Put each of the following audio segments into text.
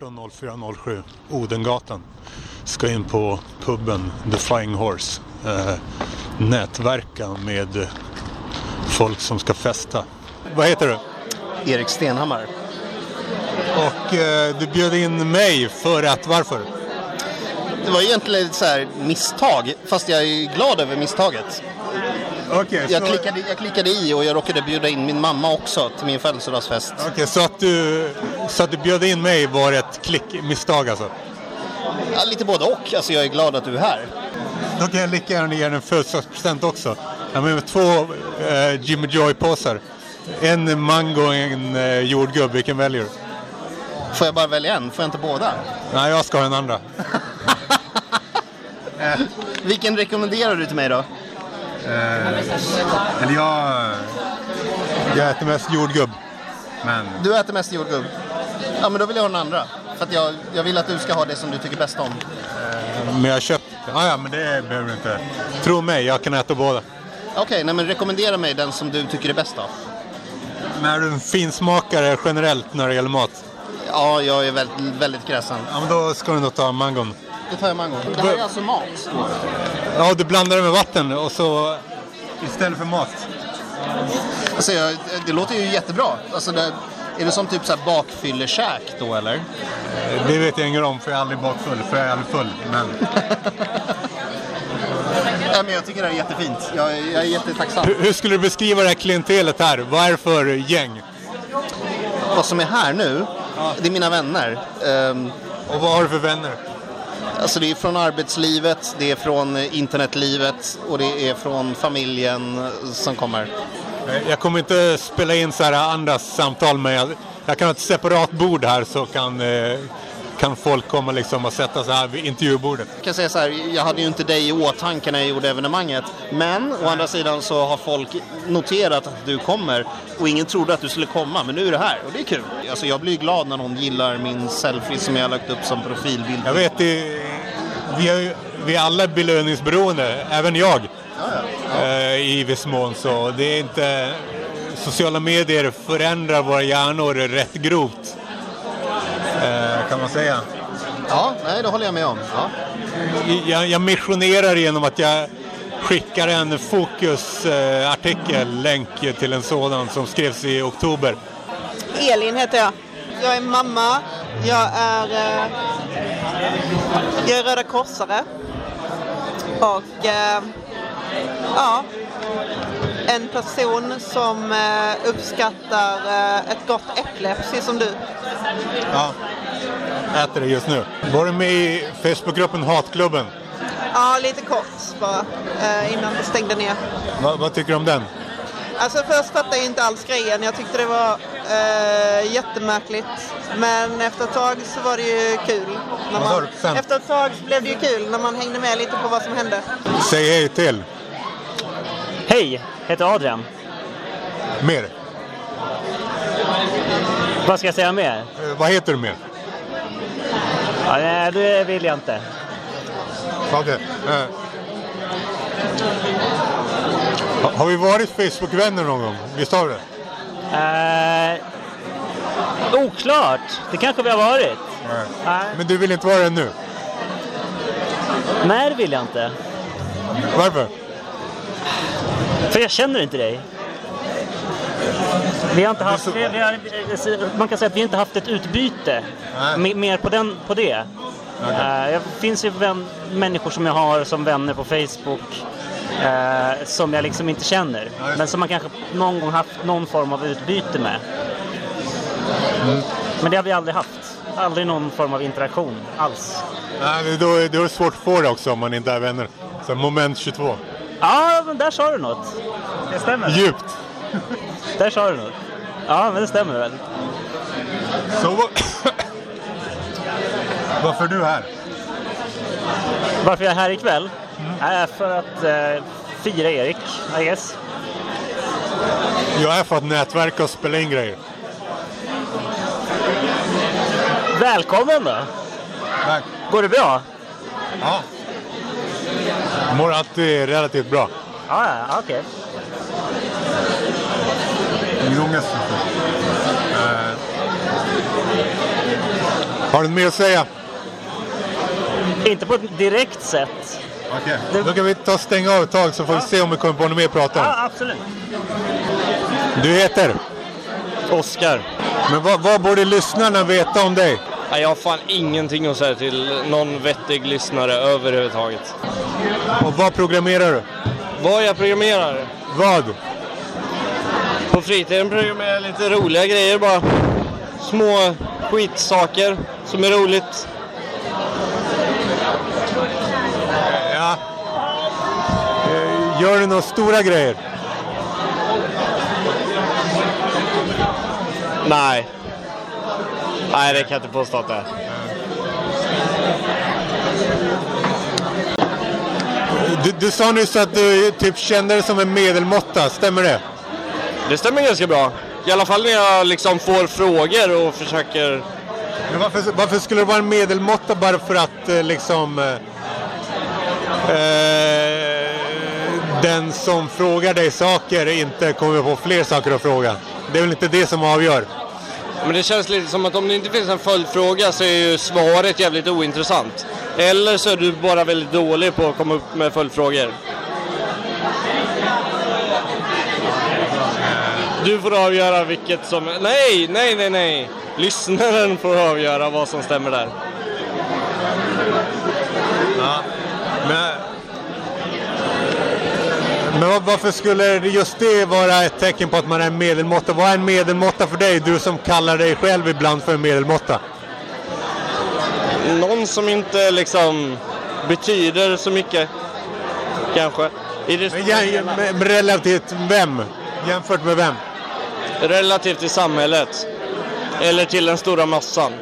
18.04.07 Odengatan. Ska in på puben The Flying Horse. Eh, nätverka med folk som ska festa. Vad heter du? Erik Stenhammar. Och eh, du bjöd in mig för att, varför? Det var egentligen ett så här misstag, fast jag är glad över misstaget. Okej, Jag så, klickade, jag klickade i och jag råkade bjuda in min mamma också till min födelsedagsfest. okej, så, att du, så att du bjöd in mig var ett klickmisstag alltså? Ja, lite både och. Alltså jag är glad att du är här. Då kan jag lika gärna ge dig en födelsedagspresent också. Jag med två eh, Jimmy Joy-påsar. En mango och en eh, jordgubb. Vilken väljer du? Får jag bara välja en? Får jag inte båda? Nej, jag ska ha den andra. Vilken rekommenderar du till mig då? Eller jag... Jag äter mest jordgubb. Men... Du äter mest jordgubb. Ja, men då vill jag ha den andra. För att jag, jag vill att du ska ha det som du tycker bäst om. Men jag har köpt... Ah, ja, men det behöver du inte. Tro mig, jag kan äta båda. Okej, nej men rekommendera mig den som du tycker är bäst av. Men är du en finsmakare generellt när det gäller mat? Ja, jag är väldigt, väldigt kräsen. Ja, men då ska du nog ta mangon. Då tar jag mango. Det här är alltså mat. Ja, du blandar det med vatten och så... Istället för mat. Alltså, det låter ju jättebra. Alltså, det, är det som typ så här bakfyllekäk då eller? Det vet jag inget om för jag är aldrig bakfull, för jag är aldrig full. Men... Nej, men jag tycker det är jättefint. Jag, jag är jättetacksam. Hur, hur skulle du beskriva det här klientelet här? Vad är det för gäng? Vad som är här nu, det är mina vänner. Ehm, Och vad har du för vänner? Alltså det är från arbetslivet, det är från eh, internetlivet och det är från familjen eh, som kommer. Eh, Jag kommer inte spela in så här andra samtal men jag, jag kan ha ett separat bord här så kan, kan folk komma liksom och sätta sig här vid intervjubordet. Jag kan säga så här, jag hade ju inte dig i åtanke när jag gjorde evenemanget. Men å andra sidan så har folk noterat att du kommer och ingen trodde att du skulle komma, men nu är du här och det är kul. Alltså jag blir glad när någon gillar min selfie som jag har lagt upp som profilbild. Jag vet, det, vi, är, vi är alla belöningsberoende, även jag. Eh, I viss mån så. Det är inte... Sociala medier förändrar våra hjärnor rätt grovt. Eh, kan man säga. Ja, nej det håller jag med om. Ja. Jag, jag missionerar genom att jag skickar en fokusartikel, länk till en sådan som skrevs i oktober. Elin heter jag. Jag är mamma. Jag är, eh, jag är Röda Korsare. Och eh, ja, en person som eh, uppskattar ett gott äpple, precis som du. Ja. Äter det just nu. Var du med i Facebookgruppen Hatklubben? Ja, lite kort bara innan det stängde ner. Va, vad tycker du om den? Alltså först fattade jag inte alls grejen. Jag tyckte det var eh, jättemärkligt. Men efter ett tag så var det ju kul. När man, efter ett tag så blev det ju kul när man hängde med lite på vad som hände. Säg hej till. Hej, heter Adrian. Mer. Vad ska jag säga mer? Eh, vad heter du mer? Ja, nej, det vill jag inte. Okej. Eh. Ha- Har vi varit Facebook-vänner någon gång? Visst har vi det? Eh, oklart. Det kanske vi har varit. Nej. Men du vill inte vara det nu? Nej, det vill jag inte. Varför? För jag känner inte dig. Vi har inte haft, vi, vi har, man kan säga att vi inte haft ett utbyte Nej. me- mer på, den, på det. Eh, det finns ju vän, människor som jag har som vänner på Facebook eh, som jag liksom inte känner. men som man kanske någon gång haft någon form av utbyte med. Mm. Men det har vi aldrig haft. Aldrig någon form av interaktion alls. Nej, då, är- då är det svårt att få det också om man inte är vänner. Så moment 22. Ja, men där sa du något. Det stämmer. Djupt. Där sa du något. Ja, men det stämmer väl. Så vad... Varför är du här? Varför jag är här ikväll? Är för att eh, fira Erik, I guess. Jag är för att nätverka och spela in grejer. Välkommen då! Tack. Går det bra? Ja. Jag mår alltid relativt bra. Ja, ja, okej. Ingen ångest. Eh, Har du mer att säga? Inte på ett direkt sätt. Okej. Då kan vi ta och stänga av ett tag så får vi se om vi kommer på något mer att prata om. Ja, absolut. Du heter? Oskar. Men vad, vad borde lyssnarna veta om dig? Nej, Jag har fan ingenting att säga till någon vettig lyssnare överhuvudtaget. Och vad programmerar du? Vad jag programmerar? Vad? På fritiden programmerar jag lite roliga grejer bara. Små skitsaker som är roligt. Ja. Eh, Gör du några stora grejer? Nej. Nej, det kan jag inte påstå att det är. Du, du sa nyss att du typ kände dig som en medelmåtta, stämmer det? Det stämmer ganska bra. I alla fall när jag liksom får frågor och försöker... Men varför, varför skulle det vara en medelmåtta bara för att eh, liksom eh, eh, den som frågar dig saker inte kommer på fler saker att fråga? Det är väl inte det som avgör? Men det känns lite som att om det inte finns en följdfråga så är ju svaret jävligt ointressant. Eller så är du bara väldigt dålig på att komma upp med följdfrågor. Du får avgöra vilket som... Nej, nej, nej, nej! Lyssnaren får avgöra vad som stämmer där. Men, men var- varför skulle just det vara ett tecken på att man är en medelmåtta? Vad är en medelmåtta för dig? Du som kallar dig själv ibland för en medelmåtta. Någon som inte liksom betyder så mycket, kanske. I det Men, jä- men relativt vem? Jämfört med vem? relativt till samhället. Eller till den stora massan.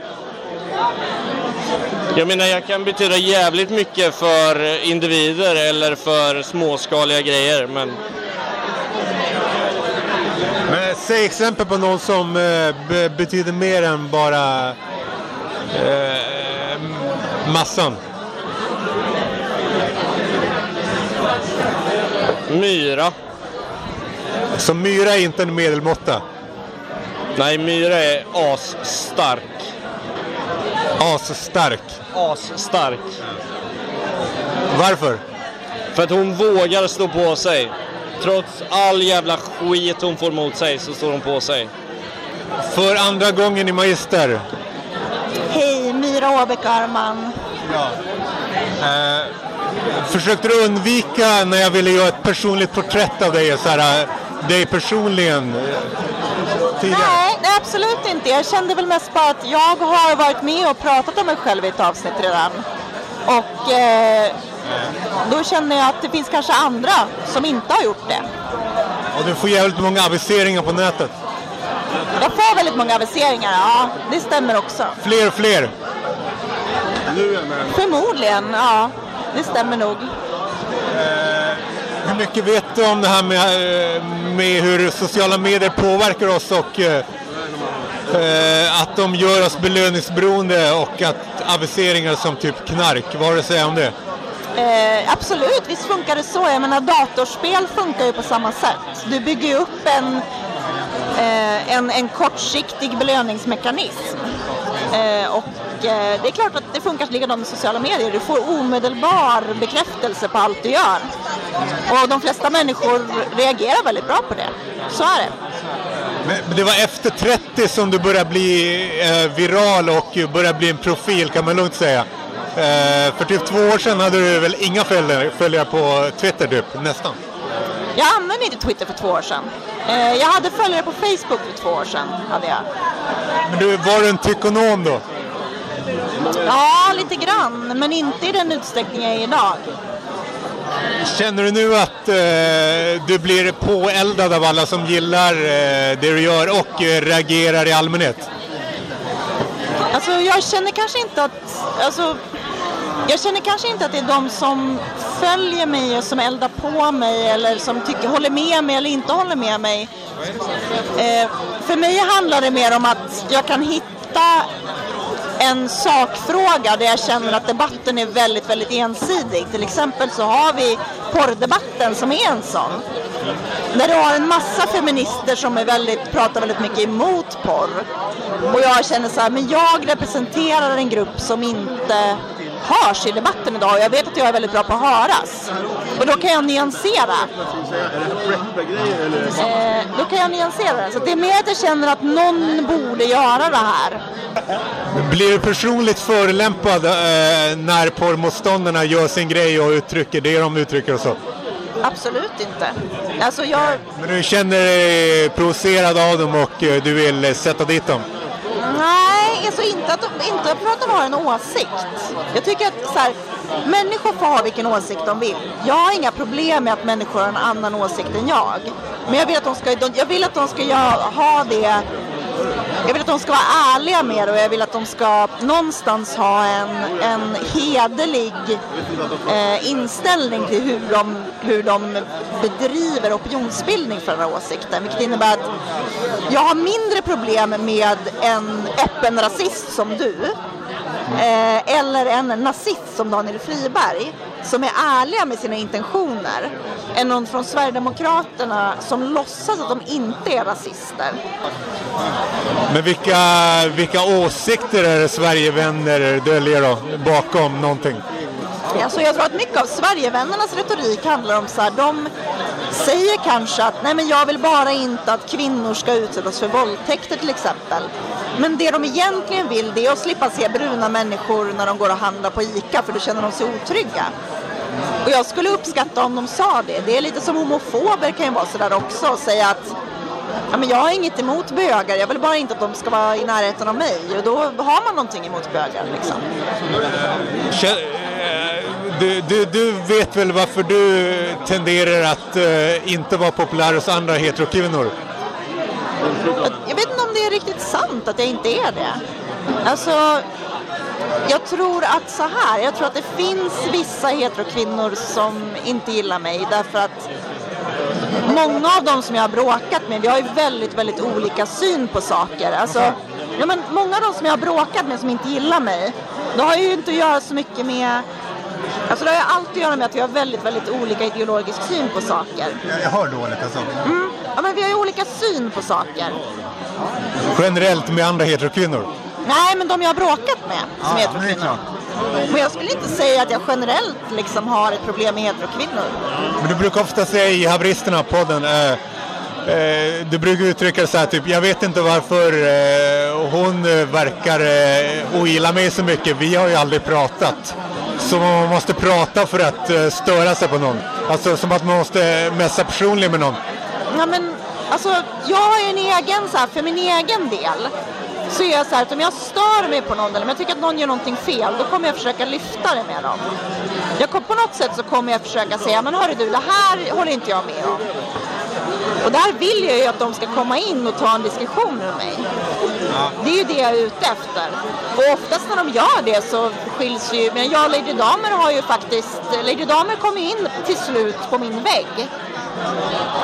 Jag menar, jag kan betyda jävligt mycket för individer eller för småskaliga grejer, men Men säg exempel på någon som eh, be- betyder mer än bara eh, massan. Myra. Så Myra är inte en medelmåtta. Nej, Myra är asstark. Asstark. Asstark. Varför? För att hon vågar stå på sig. Trots all jävla skit hon får mot sig så står hon på sig. För andra gången i Magister. Hej, Myra Åbäck Arman. Eh, försökte du undvika när jag ville göra ett personligt porträtt av dig, så här, eh, dig personligen eh, tidigare? Nej, nej, absolut inte. Jag kände väl mest bara att jag har varit med och pratat om mig själv i ett avsnitt redan. Och eh, då känner jag att det finns kanske andra som inte har gjort det. Och du får jävligt många aviseringar på nätet. Jag får väldigt många aviseringar, ja, det stämmer också. Fler och fler. Förmodligen, ja, det stämmer nog. Hur mycket vet du om det här med, eh, med hur sociala medier påverkar oss och eh, eh, att de gör oss belöningsberoende och att aviseringar som typ knark, vad har du att säga om det? Eh, absolut, visst funkar det så. Jag menar datorspel funkar ju på samma sätt. Du bygger ju upp en, eh, en, en kortsiktig belöningsmekanism. Eh, och det är klart att det funkar likadant med sociala medier. Du får omedelbar bekräftelse på allt du gör. Och de flesta människor reagerar väldigt bra på det. Så är det. Men det var efter 30 som du började bli eh, viral och började bli en profil kan man lugnt säga. Eh, för typ två år sedan hade du väl inga följare, på Twitter typ, nästan. Jag använde inte Twitter för två år sedan. Eh, jag hade följare på Facebook för två år sedan. Hade jag. Men du, var du en tykonom då? Ja, lite grann, men inte i den utsträckning jag är idag. Känner du nu att eh, du blir påeldad av alla som gillar eh, det du gör och eh, reagerar i allmänhet? Alltså, jag känner kanske inte att... Alltså, jag känner kanske inte att det är de som följer mig och som eldar på mig eller som tycker, håller med mig eller inte håller med mig. Eh, för mig handlar det mer om att jag kan hitta en sakfråga där jag känner att debatten är väldigt, väldigt ensidig. Till exempel så har vi porrdebatten som är en sån. Där du har en massa feminister som är väldigt, pratar väldigt mycket emot porr. Och jag känner så här, men jag representerar en grupp som inte hörs i debatten idag och jag vet att jag är väldigt bra på att höras. Och då kan jag nyansera. Eh, då kan jag nyansera det. Så det är mer att jag känner att någon borde göra det här. Blir du personligt förolämpad eh, när porrmotståndarna gör sin grej och uttrycker det de uttrycker och så? Absolut inte. Alltså jag, Men du känner dig provocerad av dem och eh, du vill eh, sätta dit dem? Nej, är så alltså inte att, de, inte för att de har en åsikt. Jag tycker att så här, människor får ha vilken åsikt de vill. Jag har inga problem med att människor har en annan åsikt än jag. Men jag vill att de ska, jag vill att de ska ha det jag vill att de ska vara ärliga med det och jag vill att de ska någonstans ha en, en hederlig eh, inställning till hur de, hur de bedriver opinionsbildning för den här åsikten. Vilket innebär att jag har mindre problem med en öppen rasist som du eh, eller en nazist som Daniel Friberg som är ärliga med sina intentioner än någon från Sverigedemokraterna som låtsas att de inte är rasister. Men vilka, vilka åsikter är det Sverigevänner döljer då, bakom någonting? Alltså jag tror att mycket av Sverigevännernas retorik handlar om så här, de säger kanske att nej men jag vill bara inte att kvinnor ska utsättas för våldtäkter till exempel. Men det de egentligen vill det är att slippa se bruna människor när de går och handlar på ICA för då känner de sig otrygga. Och jag skulle uppskatta om de sa det. Det är lite som homofober kan ju vara sådär också och säga att ja, men jag har inget emot bögar, jag vill bara inte att de ska vara i närheten av mig. Och då har man någonting emot bögar liksom. Eh, Du, du, du vet väl varför du tenderar att eh, inte vara populär hos andra heterokvinnor? Jag vet inte om det är riktigt sant att jag inte är det. Alltså, jag tror att så här, jag tror att det finns vissa heterokvinnor som inte gillar mig därför att många av dem som jag har bråkat med, vi har ju väldigt, väldigt olika syn på saker. Alltså, ja, men många av dem som jag har bråkat med som inte gillar mig, det har ju inte att göra så mycket med Alltså det har ju allt att göra med att vi har väldigt, väldigt olika ideologisk syn på saker. Jag hör dåligt alltså. Mm. Ja, men vi har ju olika syn på saker. Generellt med andra heterokvinnor? Nej, men de jag har bråkat med som heterokvinnor. Men jag skulle inte säga att jag generellt liksom har ett problem med heterokvinnor. Men du brukar ofta säga i Haveristerna, podden, eh, eh, du brukar uttrycka det så här typ, jag vet inte varför eh, hon eh, verkar eh, ogilla mig så mycket, vi har ju aldrig pratat. Så man måste prata för att eh, störa sig på någon. Alltså som att man måste mässa personligen med någon. Ja, men alltså, jag har ju en egen, så här, för min egen del, så är jag så här att om jag stör mig på någon eller om jag tycker att någon gör någonting fel, då kommer jag försöka lyfta det med dem. Jag kom, på något sätt så kommer jag försöka säga, men hörru du, det här håller inte jag med om. Och där vill jag ju att de ska komma in och ta en diskussion med mig. Det är ju det jag är ute efter. Och oftast när de gör det så skiljs ju, men jag och Lady Damer har ju faktiskt, Lady Damer kom ju in till slut på min vägg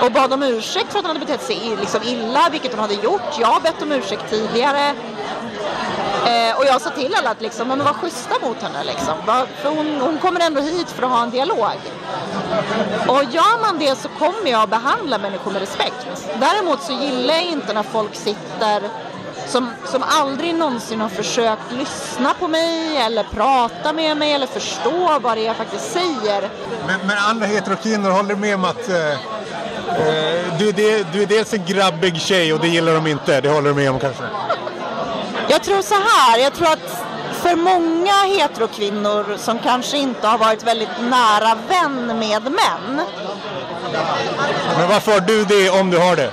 och bad om ursäkt för att hon hade betett sig liksom illa, vilket hon hade gjort. Jag har bett om ursäkt tidigare. Eh, och jag sa till alla att liksom, men var schyssta mot henne. Liksom. För hon, hon kommer ändå hit för att ha en dialog. Och gör man det så kommer jag att behandla människor med respekt. Däremot så gillar jag inte när folk sitter som, som aldrig någonsin har försökt lyssna på mig eller prata med mig eller förstå vad det är jag faktiskt säger. Men, men alla heterokvinnor håller med om att eh, eh, du, är du är dels en grabbig tjej och det gillar de inte, det håller de med om kanske? Jag tror så här, jag tror att för många heterokvinnor som kanske inte har varit väldigt nära vän med män. Men varför har du det om du har det?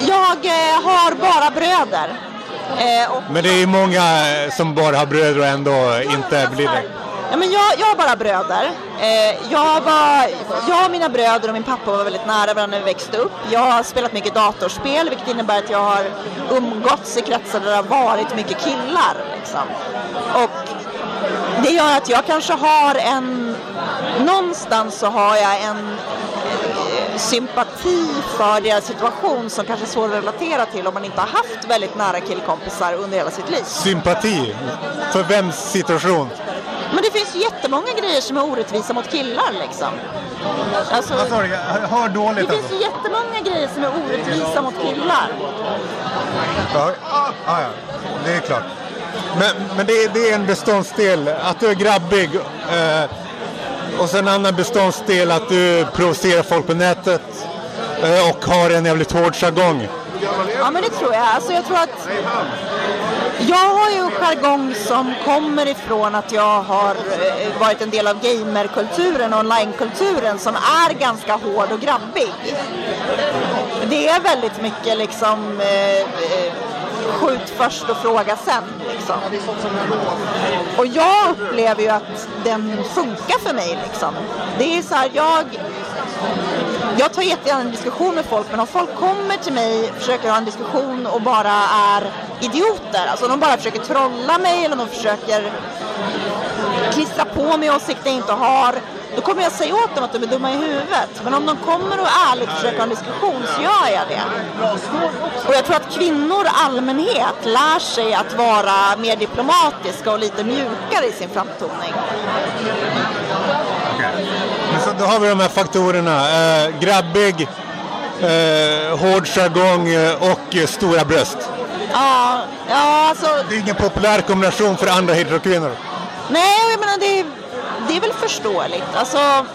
Jag eh, har bara bröder. Eh, Men det är många eh, som bara har bröder och ändå inte blir det. Ja, men jag, jag har bara bröder. Eh, jag, var, jag och mina bröder och min pappa var väldigt nära varandra när vi växte upp. Jag har spelat mycket datorspel vilket innebär att jag har umgåtts i kretsar där det har varit mycket killar. Liksom. Och det gör att jag kanske har en... Någonstans så har jag en eh, sympati för deras situation som kanske är svår att relatera till om man inte har haft väldigt nära killkompisar under hela sitt liv. Sympati? För vems situation? Men det finns jättemånga grejer som är orättvisa mot killar liksom. Alltså, Vad sa du? Hör det dåligt finns alltså. ju jättemånga grejer som är orättvisa mot killar. Ja, ja, ja. det är klart. Men, men det, är, det är en beståndsdel att du är grabbig eh, och sen en annan beståndsdel att du provocerar folk på nätet eh, och har en jävligt hård jargong. Ja men det tror jag. Alltså jag tror att jag har ju en jargong som kommer ifrån att jag har eh, varit en del av gamerkulturen, och onlinekulturen som är ganska hård och grabbig. Det är väldigt mycket liksom eh, eh, skjut först och fråga sen. Liksom. Och jag upplever ju att den funkar för mig. Liksom. Det är så här, jag jag tar jättegärna en diskussion med folk men om folk kommer till mig, försöker ha en diskussion och bara är idioter, alltså de bara försöker trolla mig eller de försöker klistra på mig åsikter jag inte har, då kommer jag säga åt dem att de är dumma i huvudet. Men om de kommer och ärligt försöker ha en diskussion så gör jag det. Och jag tror att kvinnor i allmänhet lär sig att vara mer diplomatiska och lite mjukare i sin framtoning. Då har vi de här faktorerna. Eh, grabbig, eh, hård jargong eh, och stora bröst. Ja, ja alltså Det är ingen populär kombination för andra heterokvinnor. Nej, jag menar det, det är väl förståeligt. Alltså,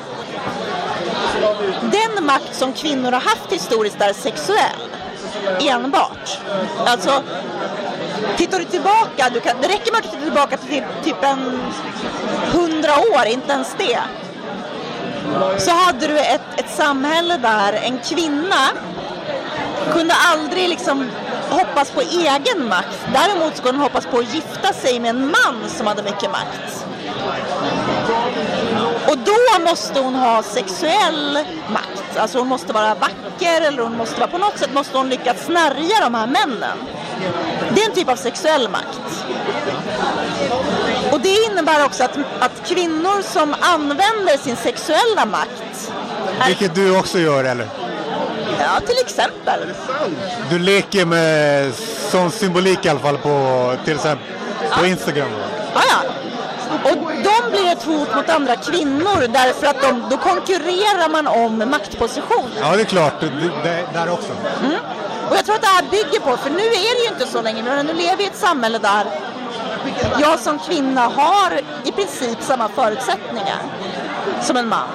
den makt som kvinnor har haft historiskt är sexuell. Enbart. Alltså, tittar du tillbaka, du kan, det räcker med att titta tillbaka till typ en hundra år, inte ens det. Så hade du ett, ett samhälle där en kvinna kunde aldrig liksom hoppas på egen makt. Däremot skulle hon hoppas på att gifta sig med en man som hade mycket makt. Och då måste hon ha sexuell makt. Alltså hon måste vara vacker eller hon måste vara, på något sätt måste hon lyckas snärja de här männen. Det är en typ av sexuell makt. Och det innebär också att, att kvinnor som använder sin sexuella makt Vilket du också gör eller? ja, till exempel. Du leker med sån symbolik i alla fall på till exempel på Instagram. Ja, ja. Och de blir ett hot mot andra kvinnor därför att de, då konkurrerar man om maktposition. Ja, det är klart. Det, det, där också. Och jag tror att det här bygger på, för nu är det ju inte så länge, men nu lever vi i ett samhälle där jag som kvinna har i princip samma förutsättningar som en man.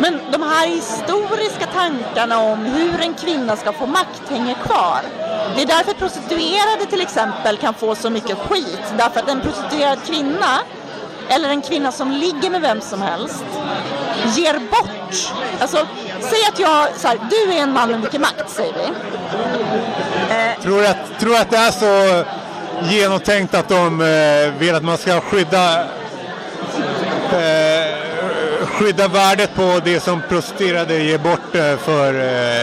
Men de här historiska tankarna om hur en kvinna ska få makt hänger kvar. Det är därför prostituerade till exempel kan få så mycket skit. Därför att en prostituerad kvinna, eller en kvinna som ligger med vem som helst, ger bort. Alltså, säg att jag, så här, du är en man med mycket makt, säger vi. Tror du att, tror du att det är så genomtänkt att de eh, vill att man ska skydda eh, skydda värdet på det som prostituerade ger bort eh, för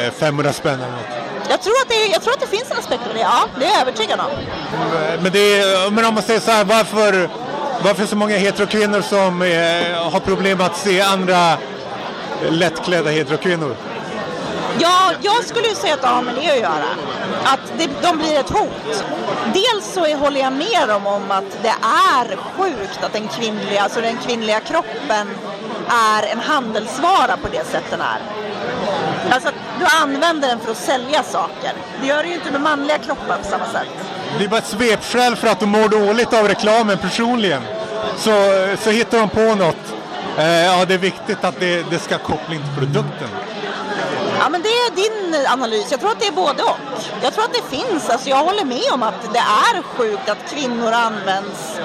eh, 500 spänn eller något? Jag tror, att det, jag tror att det finns en aspekt av det, ja. Det är jag övertygad om. Men, det är, men om man säger så här, varför, varför så många heterokvinnor som eh, har problem att se andra lättklädda heterokvinnor? Ja, jag skulle ju säga att det har med det att göra. Att det, de blir ett hot. Dels så är, håller jag med dem om att det är sjukt att den kvinnliga, alltså den kvinnliga kroppen är en handelsvara på det sätt den är. Alltså att du använder den för att sälja saker. Det gör du ju inte med manliga kroppar på samma sätt. Det är bara ett svepskäl för att de mår dåligt av reklamen personligen. Så, så hittar de på något. Eh, ja, det är viktigt att det, det ska ha koppling till produkten. Ja men det är din analys. Jag tror att det är både och. Jag tror att det finns, alltså jag håller med om att det är sjukt att kvinnor används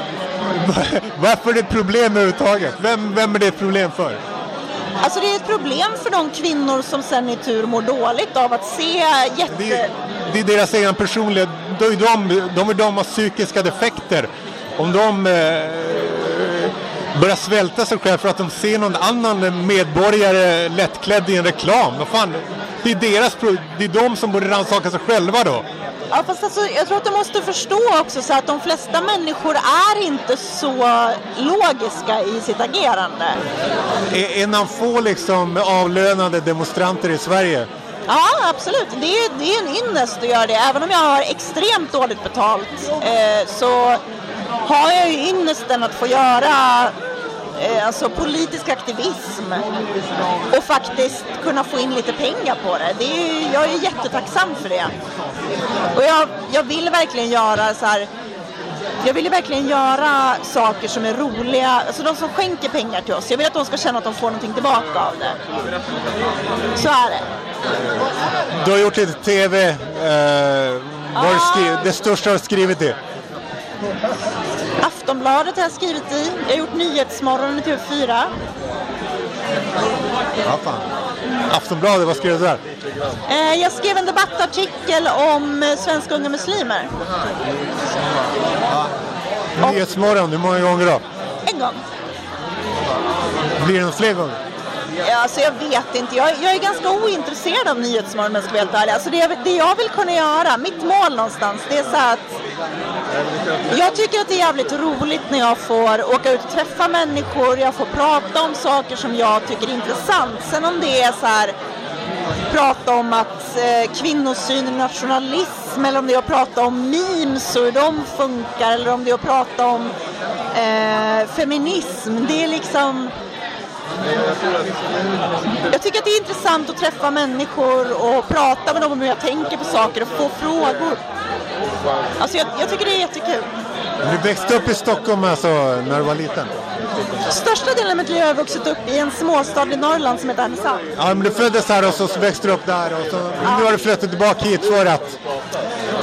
Varför är det problem överhuvudtaget? Vem, vem är det problem för? Alltså det är ett problem för de kvinnor som sen i tur mår dåligt av att se jätte... Det är, det är deras egen personliga... De, är de, de de har psykiska defekter. Om de eh, börjar svälta sig själva för att de ser någon annan medborgare lättklädd i en reklam. Vad fan, det är deras Det är de som borde rannsaka sig själva då. Ja, fast alltså, jag tror att du måste förstå också så att de flesta människor är inte så logiska i sitt agerande. Är en av få liksom avlönade demonstranter i Sverige. Ja, absolut. Det är, det är en ynnest att göra det. Även om jag har extremt dåligt betalt eh, så har jag ju ynnesten att få göra alltså politisk aktivism och faktiskt kunna få in lite pengar på det. det är, ju- jag är jättetacksam för det. Och jag, jag vill verkligen göra så här jag vill verkligen göra saker som är roliga, alltså de som skänker pengar till oss. Jag vill att de ska känna att de får någonting tillbaka av det. Så är det. Du har gjort lite TV. Eh, skrivit, det största har du skrivit i? Aftonbladet har jag skrivit i. Jag har gjort Nyhetsmorgon i TV4. Ja, fan. Aftonbladet, vad skrev du där? Eh, jag skrev en debattartikel om eh, svenska unga muslimer. Nyhetsmorgon, hur många gånger då? En gång. Blir det någon fler gånger? Ja, Alltså jag vet inte. Jag, jag är ganska ointresserad av Nyhetsmorgon om jag ska vara helt ärlig. Alltså det, det jag vill kunna göra, mitt mål någonstans, det är så att jag tycker att det är jävligt roligt när jag får åka ut och träffa människor, jag får prata om saker som jag tycker är intressant. Sen om det är så här prata om att eh, kvinnosyn är nationalism eller om det är att prata om memes och hur de funkar eller om det är att prata om eh, feminism. Det är liksom jag tycker att det är intressant att träffa människor och prata med dem om hur jag tänker på saker och få frågor. Alltså jag, jag tycker det är jättekul. Du växte upp i Stockholm alltså, när du var liten? Största delen av mitt liv har jag vuxit upp i en småstad i Norrland som heter Härnösand. Ja, men du föddes här och så växte du upp där och så, nu har du flyttat tillbaka hit för att,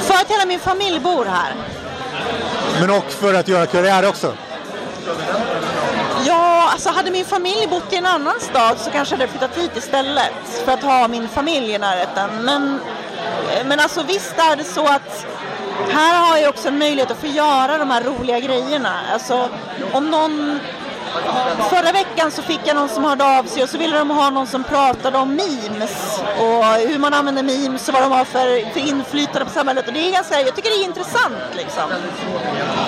För att hela min familj bor här. men och för att göra karriär också. Ja, alltså hade min familj bott i en annan stad så kanske jag hade flyttat hit istället för att ha min familj i närheten. Men, eh, men alltså visst är det så att här har jag också en möjlighet att få göra de här roliga grejerna. Alltså om någon Förra veckan så fick jag någon som hörde av sig och så ville de ha någon som pratade om memes och hur man använder memes och vad de har för, för inflytande på samhället. Och det är ganska, jag tycker det är intressant liksom.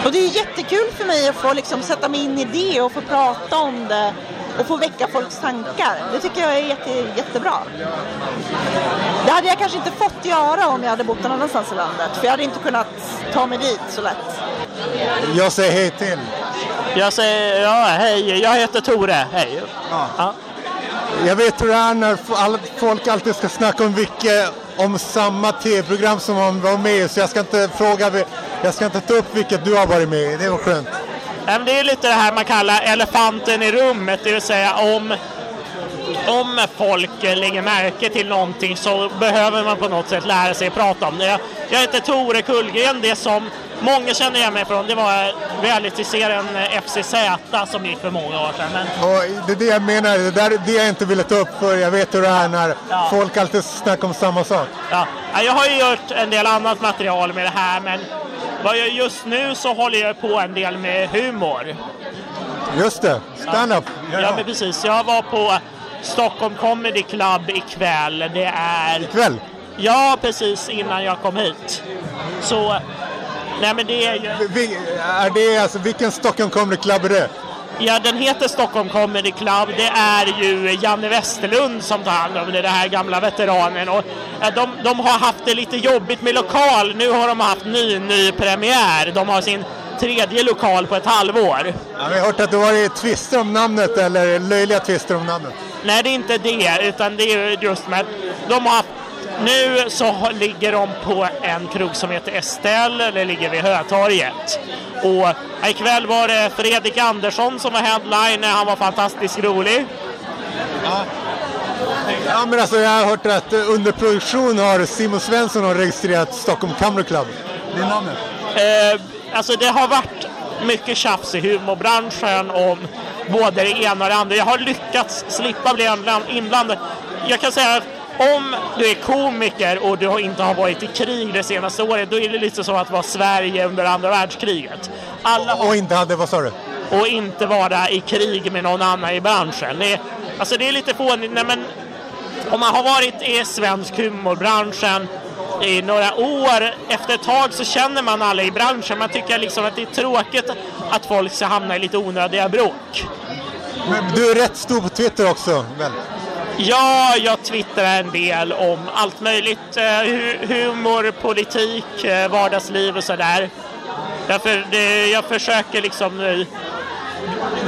Och det är jättekul för mig att få liksom, sätta mig in i det och få prata om det och få väcka folks tankar. Det tycker jag är jätte, jättebra. Det hade jag kanske inte fått göra om jag hade bott någon annanstans i landet för jag hade inte kunnat ta mig dit så lätt. Jag säger hej till. Jag säger ja, hej, jag heter Tore. Hej. Ja. Jag vet hur det är när folk alltid ska snacka om vilket, om samma tv-program som man var med i, så jag ska inte fråga, jag ska inte ta upp vilket du har varit med i. Det var skönt. Ja, Det är lite det här man kallar elefanten i rummet, det vill säga om, om folk eh, lägger märke till någonting så behöver man på något sätt lära sig prata om det. Jag, jag heter Tore Kullgren, det som många känner igen mig från det var realityserien eh, FCZ som gick för många år sedan. Men Och det är det jag menar, det där är det jag inte ville ta upp för jag vet hur det är när Ja. folk alltid snackar om samma sak. Ja, ja, jag har ju gjort en del annat material med det här men vad jag just nu så håller jag på en del med humor. Just det, stand-up. Ja, men precis. Jag var på Stockholm Comedy Club ikväll. Det är... Ikväll? Ja, precis innan jag kom hit. Så... Nej, men det är ju... Vi, är det, alltså, vilken Stockholm Comedy Club är det? Ja, den heter Stockholm Comedy Club. Det är ju Janne Westerlund som tar hand om det, den här gamla veteranen. Och de, de har haft det lite jobbigt med lokal. Nu har de haft ny, ny premiär. De har sin tredje lokal på ett halvår. Ja, vi har hört att det varit tvister om namnet eller löjliga tvister om namnet. Nej, det är inte det, utan det är just med de har nu så ligger de på en krog som heter Estelle, det ligger vid Hötorget. Och ikväll var det Fredrik Andersson som var headliner, han var fantastiskt rolig. Ja, men alltså, jag har hört att under produktion har Simon Svensson har registrerat Stockholm Comedy Club. Det är namnet. Eh, alltså det har varit mycket tjafs i humorbranschen om både det ena och det andra. Jag har lyckats slippa bli inbland- inblandad. Jag kan säga att om du är komiker och du inte har varit i krig det senaste året, då är det lite så att vara Sverige under andra världskriget. Alla Och inte hade, vad sa du? och inte vara i krig med någon annan i branschen. Det är, alltså det är lite fånigt. Nej, men om man har varit i svensk humorbranschen i några år, efter ett tag så känner man alla i branschen. Man tycker liksom att det är tråkigt att folk ska hamna i lite onödiga bråk. Men du är rätt stor på Twitter också, väl? Ja, jag twittrar en del om allt möjligt. Eh, hu- humor, politik, eh, vardagsliv och sådär. Därför det, jag försöker liksom eh,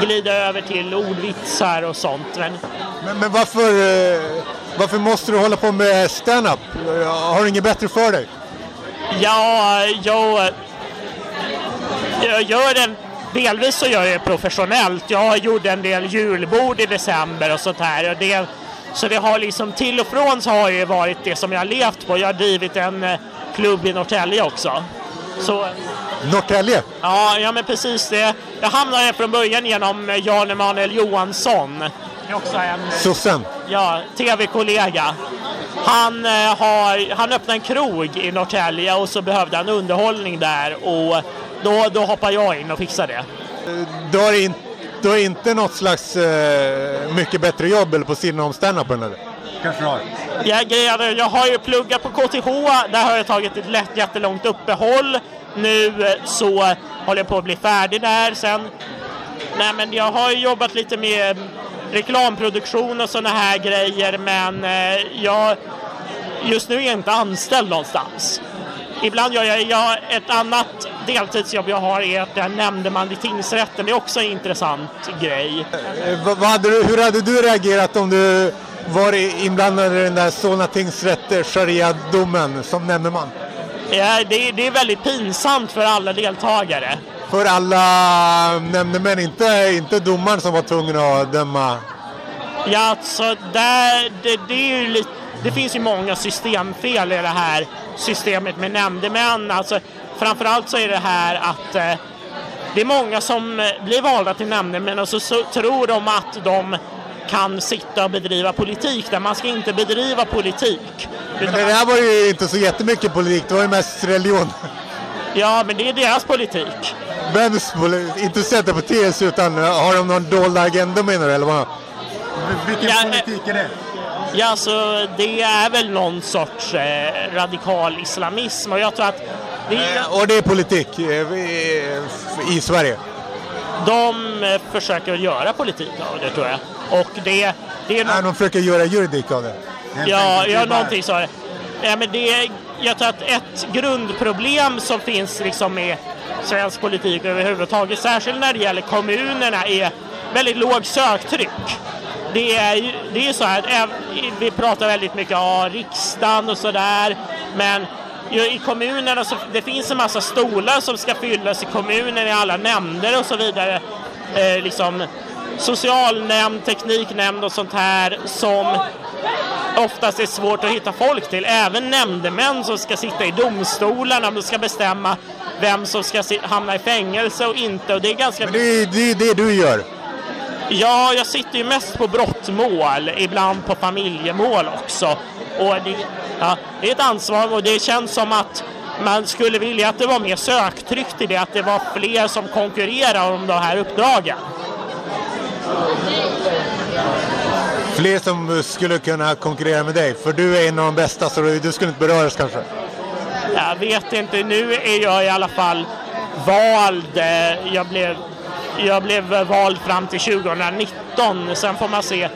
glida över till ordvitsar och sånt. Men Men, men varför, eh, varför måste du hålla på med stand-up? Har du inget bättre för dig? Ja, jag, jag gör den, delvis så gör jag det professionellt. Jag gjorde en del julbord i december och sånt här. Och det, så det har liksom till och från så har det varit det som jag har levt på. Jag har drivit en eh, klubb i Norrtälje också. Så, Norrtälje? ja, ja, men precis det. Jag hamnade från början genom eh, Jan Emanuel Johansson. Också en Sossen? ja, tv-kollega. Han, eh, har, han öppnade en krog i Norrtälje och så behövde han underhållning där och då, då hoppade jag in och fixade det. Du har, in, du har inte något slags eh, mycket bättre jobb eller på sidan om stand-upen eller? Kanske du har? Jag, grejer, jag har ju pluggat på KTH, där har jag tagit ett lätt, jättelångt uppehåll. Nu eh, så håller jag på att bli färdig där sen. Nej men jag har ju jobbat lite med reklamproduktion och sådana här grejer men eh, jag just nu är jag inte anställd någonstans. Ibland gör jag, jag ett annat deltidsjobb jag har är att jag är nämndeman i tingsrätten. Det är också en intressant grej. Eh, hade du, hur hade du reagerat om du var inblandad i den där Solna tingsrätt sharia-domen som nämndeman? Ja, det, det är väldigt pinsamt för alla deltagare. För alla nämndemän, inte, inte domaren som var tvungen att döma. Ja, alltså där, det, det, är ju lite, det finns ju många systemfel i det här systemet med nämndemän. Alltså, framförallt så är det här att eh, det är många som eh, blir valda till nämndemän och så, så tror de att de kan sitta och bedriva politik där man ska inte bedriva politik. Men det där var ju inte så jättemycket politik, det var ju mest religion. ja, men det är deras politik. Vems politik? Inte sätta på TS utan eh, har de någon dold agenda menar du eller vad? Vilken Ja, politik är det? Ja, alltså det är väl någon sorts eh, radikal islamism och jag tror att det är, Eh, Och det är politik eh, i, Sverige? de eh, försöker göra politik av det tror jag. Och det, det är Nej, något, de försöker göra juridik av det. ja, ja, någonting så. Ja, men det, jag tror att ett grundproblem som finns liksom med svensk politik överhuvudtaget, särskilt när det gäller kommunerna, är väldigt låg söktryck. Det är ju det är så här, att vi pratar väldigt mycket om riksdagen och sådär, men i kommunerna så det finns en massa stolar som ska fyllas i kommunen, i alla nämnder och så vidare. Eh, liksom socialnämnd, tekniknämnd och sånt här som oftast är svårt att hitta folk till. Även nämndemän som ska sitta i domstolarna, de ska bestämma vem som ska hamna i fängelse och inte. Och det är ganska... Men det är det, det du gör. Ja, jag sitter ju mest på brottmål, ibland på familjemål också. Och det, ja, det är ett ansvar och det känns som att man skulle vilja att det var mer söktryck till det, att det var fler som konkurrerar om de här uppdragen. Fler som skulle kunna konkurrera med dig, för du är en av de bästa så du skulle inte beröras kanske. Jag vet inte, nu är jag i alla fall vald. Eh, jag blev, jag blev vald fram till 2019. Sen får man se.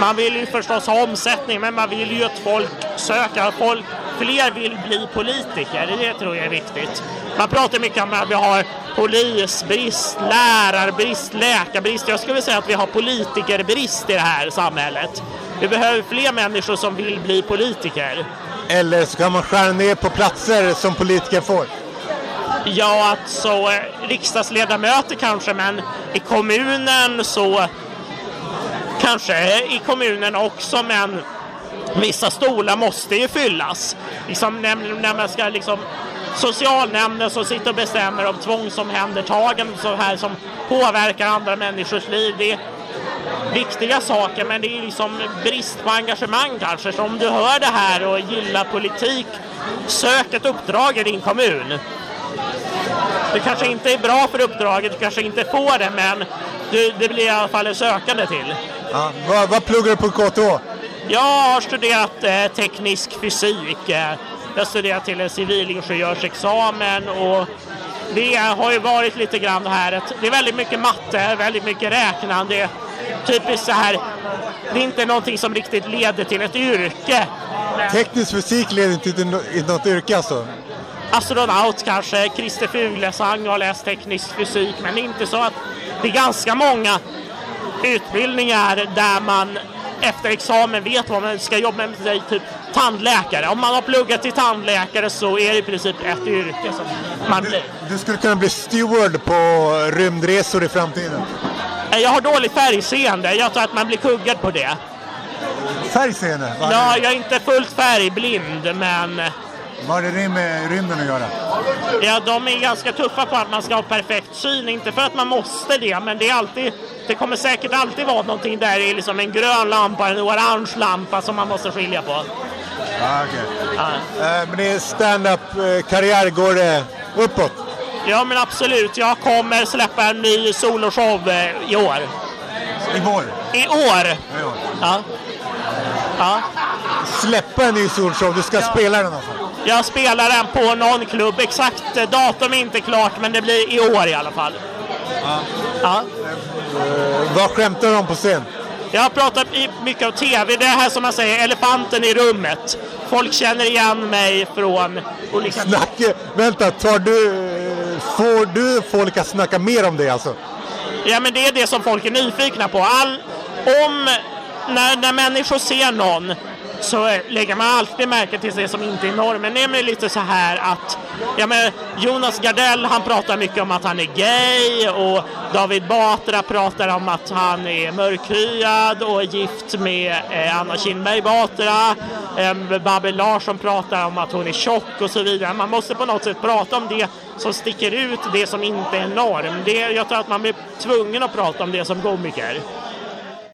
Man vill ju förstås ha omsättning, men man vill ju att folk söker. Folk, fler vill bli politiker, det tror jag är viktigt. Man pratar mycket om att vi har polisbrist, lärarbrist, läkarbrist. Jag skulle säga att vi har politikerbrist i det här samhället. Vi behöver fler människor som vill bli politiker. Eller ska man skära ner på platser som politiker får. Ja, alltså eh, riksdagsledamöter kanske, men i kommunen så kanske eh, i kommunen också, men vissa stolar måste ju fyllas. Liksom när, när man ska liksom socialnämnden som sitter och bestämmer om tvångsomhändertagande så här som påverkar andra människors liv. Det är viktiga saker, men det är liksom brist på engagemang kanske. Så om du hör det här och gillar politik, sök ett uppdrag i din kommun. Det kanske inte är bra för uppdraget, du kanske inte får det, men du, det blir i alla fall en sökande till. Ja. Vad, vad pluggar du på KTH? Jag har studerat eh, teknisk fysik. Eh, jag studerat till en civilingenjörsexamen och det har ju varit lite grann det här det är väldigt mycket matte, väldigt mycket räknande. Typiskt så här, det är inte någonting som riktigt leder till ett yrke. Teknisk fysik leder inte till något yrke alltså? astronaut kanske, Christer Fuglesang har läst teknisk fysik, men det är inte så att det är ganska många utbildningar där man efter examen vet vad man ska jobba med, sig, typ tandläkare. Om man har pluggat till tandläkare så är det i princip ett yrke som man blir. Du skulle kunna bli steward på rymdresor i framtiden. Jag har dålig färgseende, jag tror att man blir kuggad på det. Färgseende? Ja, jag är inte fullt färgblind, men vad har det med rymden att göra? ja, de är ganska tuffa på att man ska ha perfekt syn. Inte för att man måste det, men det är alltid det kommer säkert alltid vara någonting där det är liksom en grön lampa, en orange lampa som man måste skilja på. Ah, okay. Ja. Eh, men din stand-up-karriär, går det uppåt? Ja, men absolut. Jag kommer släppa en ny soloshow eh, i år. I vår? I år! I år. Ja. Ja. Släppa en ny solshow, du ska spela den alltså? Jag spelar den på någon klubb. Exakt eh, datum är inte klart, men det blir i år i alla fall. Ja. Ja. Eh, vad skämtar du om på scen? Jag har pratat i- mycket om TV. Det är här som man säger, elefanten i rummet. Folk känner igen mig från olika... Snacka, vänta, tar du, får du folk att snacka mer om det alltså? Ja, men det är det som folk är nyfikna på. All, om, när, när människor ser någon så lägger man alltid märke till det som inte är normen. Det är lite så här att ja, men Jonas Gardell han pratar mycket om att han är gay och David Batra pratar om att han är mörkhyad och är gift med eh, Anna Kinberg Batra. Eh, Babben Larsson pratar om att hon är tjock och så vidare. Man måste på något sätt prata om det som sticker ut, det som inte är norm. Det, jag tror att man blir tvungen att prata om det som komiker.